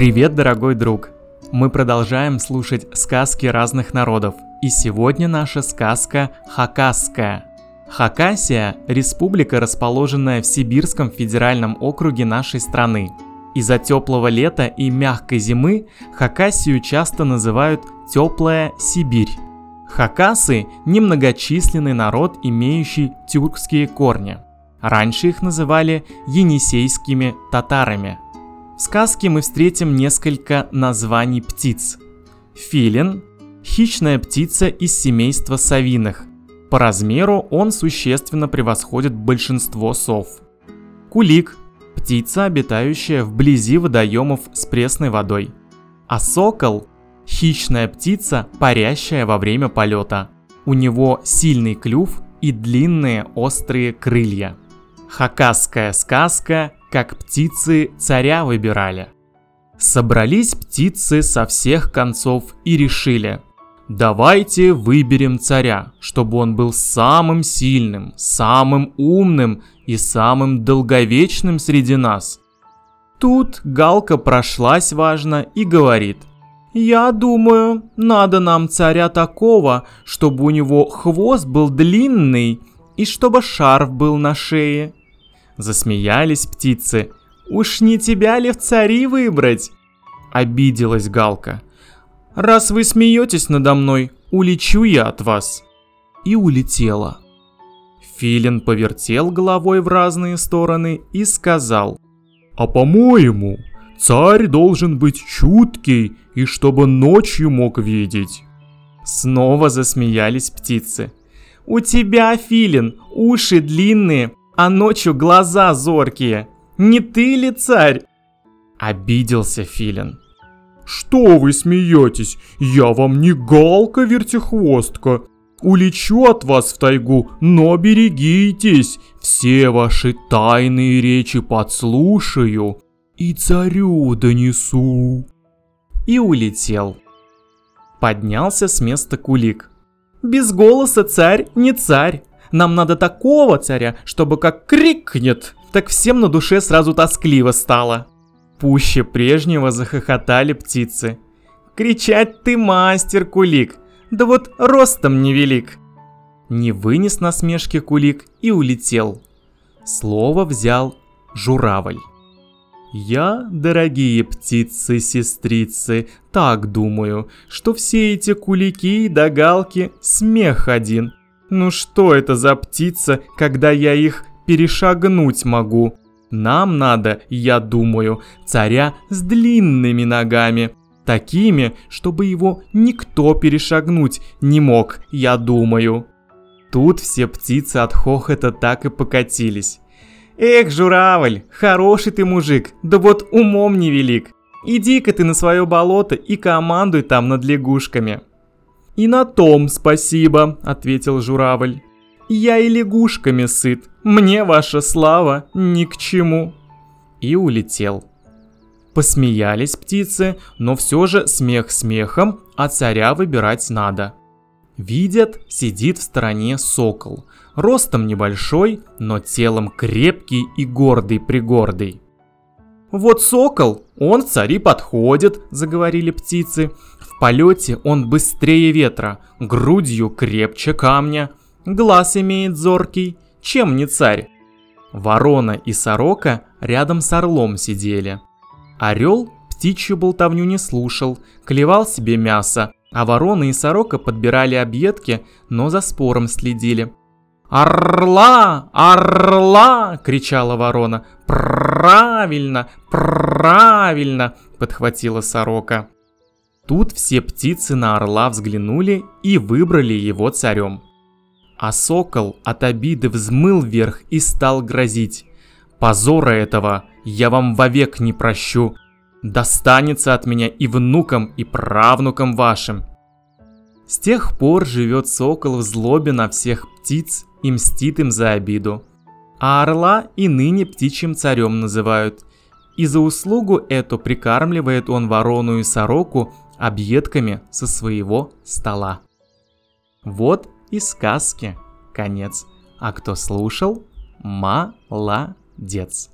Привет, дорогой друг! Мы продолжаем слушать сказки разных народов, и сегодня наша сказка Хакасская. Хакасия – республика, расположенная в Сибирском федеральном округе нашей страны. Из-за теплого лета и мягкой зимы Хакасию часто называют «теплая Сибирь». Хакасы – немногочисленный народ, имеющий тюркские корни. Раньше их называли енисейскими татарами. В сказке мы встретим несколько названий птиц. Филин – хищная птица из семейства совиных. По размеру он существенно превосходит большинство сов. Кулик – птица, обитающая вблизи водоемов с пресной водой. А сокол – хищная птица, парящая во время полета. У него сильный клюв и длинные острые крылья. Хакасская сказка, как птицы царя выбирали. Собрались птицы со всех концов и решили, давайте выберем царя, чтобы он был самым сильным, самым умным и самым долговечным среди нас. Тут Галка прошлась важно и говорит, «Я думаю, надо нам царя такого, чтобы у него хвост был длинный и чтобы шарф был на шее, Засмеялись птицы. «Уж не тебя ли в цари выбрать?» Обиделась Галка. «Раз вы смеетесь надо мной, улечу я от вас». И улетела. Филин повертел головой в разные стороны и сказал. «А по-моему, царь должен быть чуткий и чтобы ночью мог видеть». Снова засмеялись птицы. «У тебя, Филин, уши длинные, а ночью глаза зоркие. Не ты ли царь?» Обиделся Филин. «Что вы смеетесь? Я вам не галка-вертихвостка. Улечу от вас в тайгу, но берегитесь, все ваши тайные речи подслушаю и царю донесу». И улетел. Поднялся с места кулик. «Без голоса царь не царь, нам надо такого царя, чтобы как крикнет, так всем на душе сразу тоскливо стало. Пуще прежнего захохотали птицы. Кричать ты мастер, Кулик, да вот ростом невелик. Не вынес насмешки Кулик и улетел. Слово взял журавль. Я, дорогие птицы-сестрицы, так думаю, что все эти кулики и догалки смех один – ну что это за птица, когда я их перешагнуть могу? Нам надо, я думаю, царя с длинными ногами. Такими, чтобы его никто перешагнуть не мог, я думаю. Тут все птицы от хохота так и покатились. Эх, журавль, хороший ты мужик, да вот умом невелик. Иди-ка ты на свое болото и командуй там над лягушками. «И на том спасибо», — ответил журавль. «Я и лягушками сыт, мне ваша слава ни к чему». И улетел. Посмеялись птицы, но все же смех смехом, а царя выбирать надо. Видят, сидит в стороне сокол. Ростом небольшой, но телом крепкий и гордый-пригордый. «Вот сокол, он цари подходит», — заговорили птицы полете он быстрее ветра, грудью крепче камня, глаз имеет зоркий, чем не царь. Ворона и сорока рядом с орлом сидели. Орел птичью болтовню не слушал, клевал себе мясо, а ворона и сорока подбирали объедки, но за спором следили. «Орла! Орла!» – кричала ворона. «Правильно! Правильно!» – подхватила сорока. Тут все птицы на орла взглянули и выбрали его царем. А сокол от обиды взмыл вверх и стал грозить. «Позора этого я вам вовек не прощу. Достанется от меня и внукам, и правнукам вашим». С тех пор живет сокол в злобе на всех птиц и мстит им за обиду. А орла и ныне птичьим царем называют. И за услугу эту прикармливает он ворону и сороку объедками со своего стола. Вот и сказки конец. А кто слушал, молодец.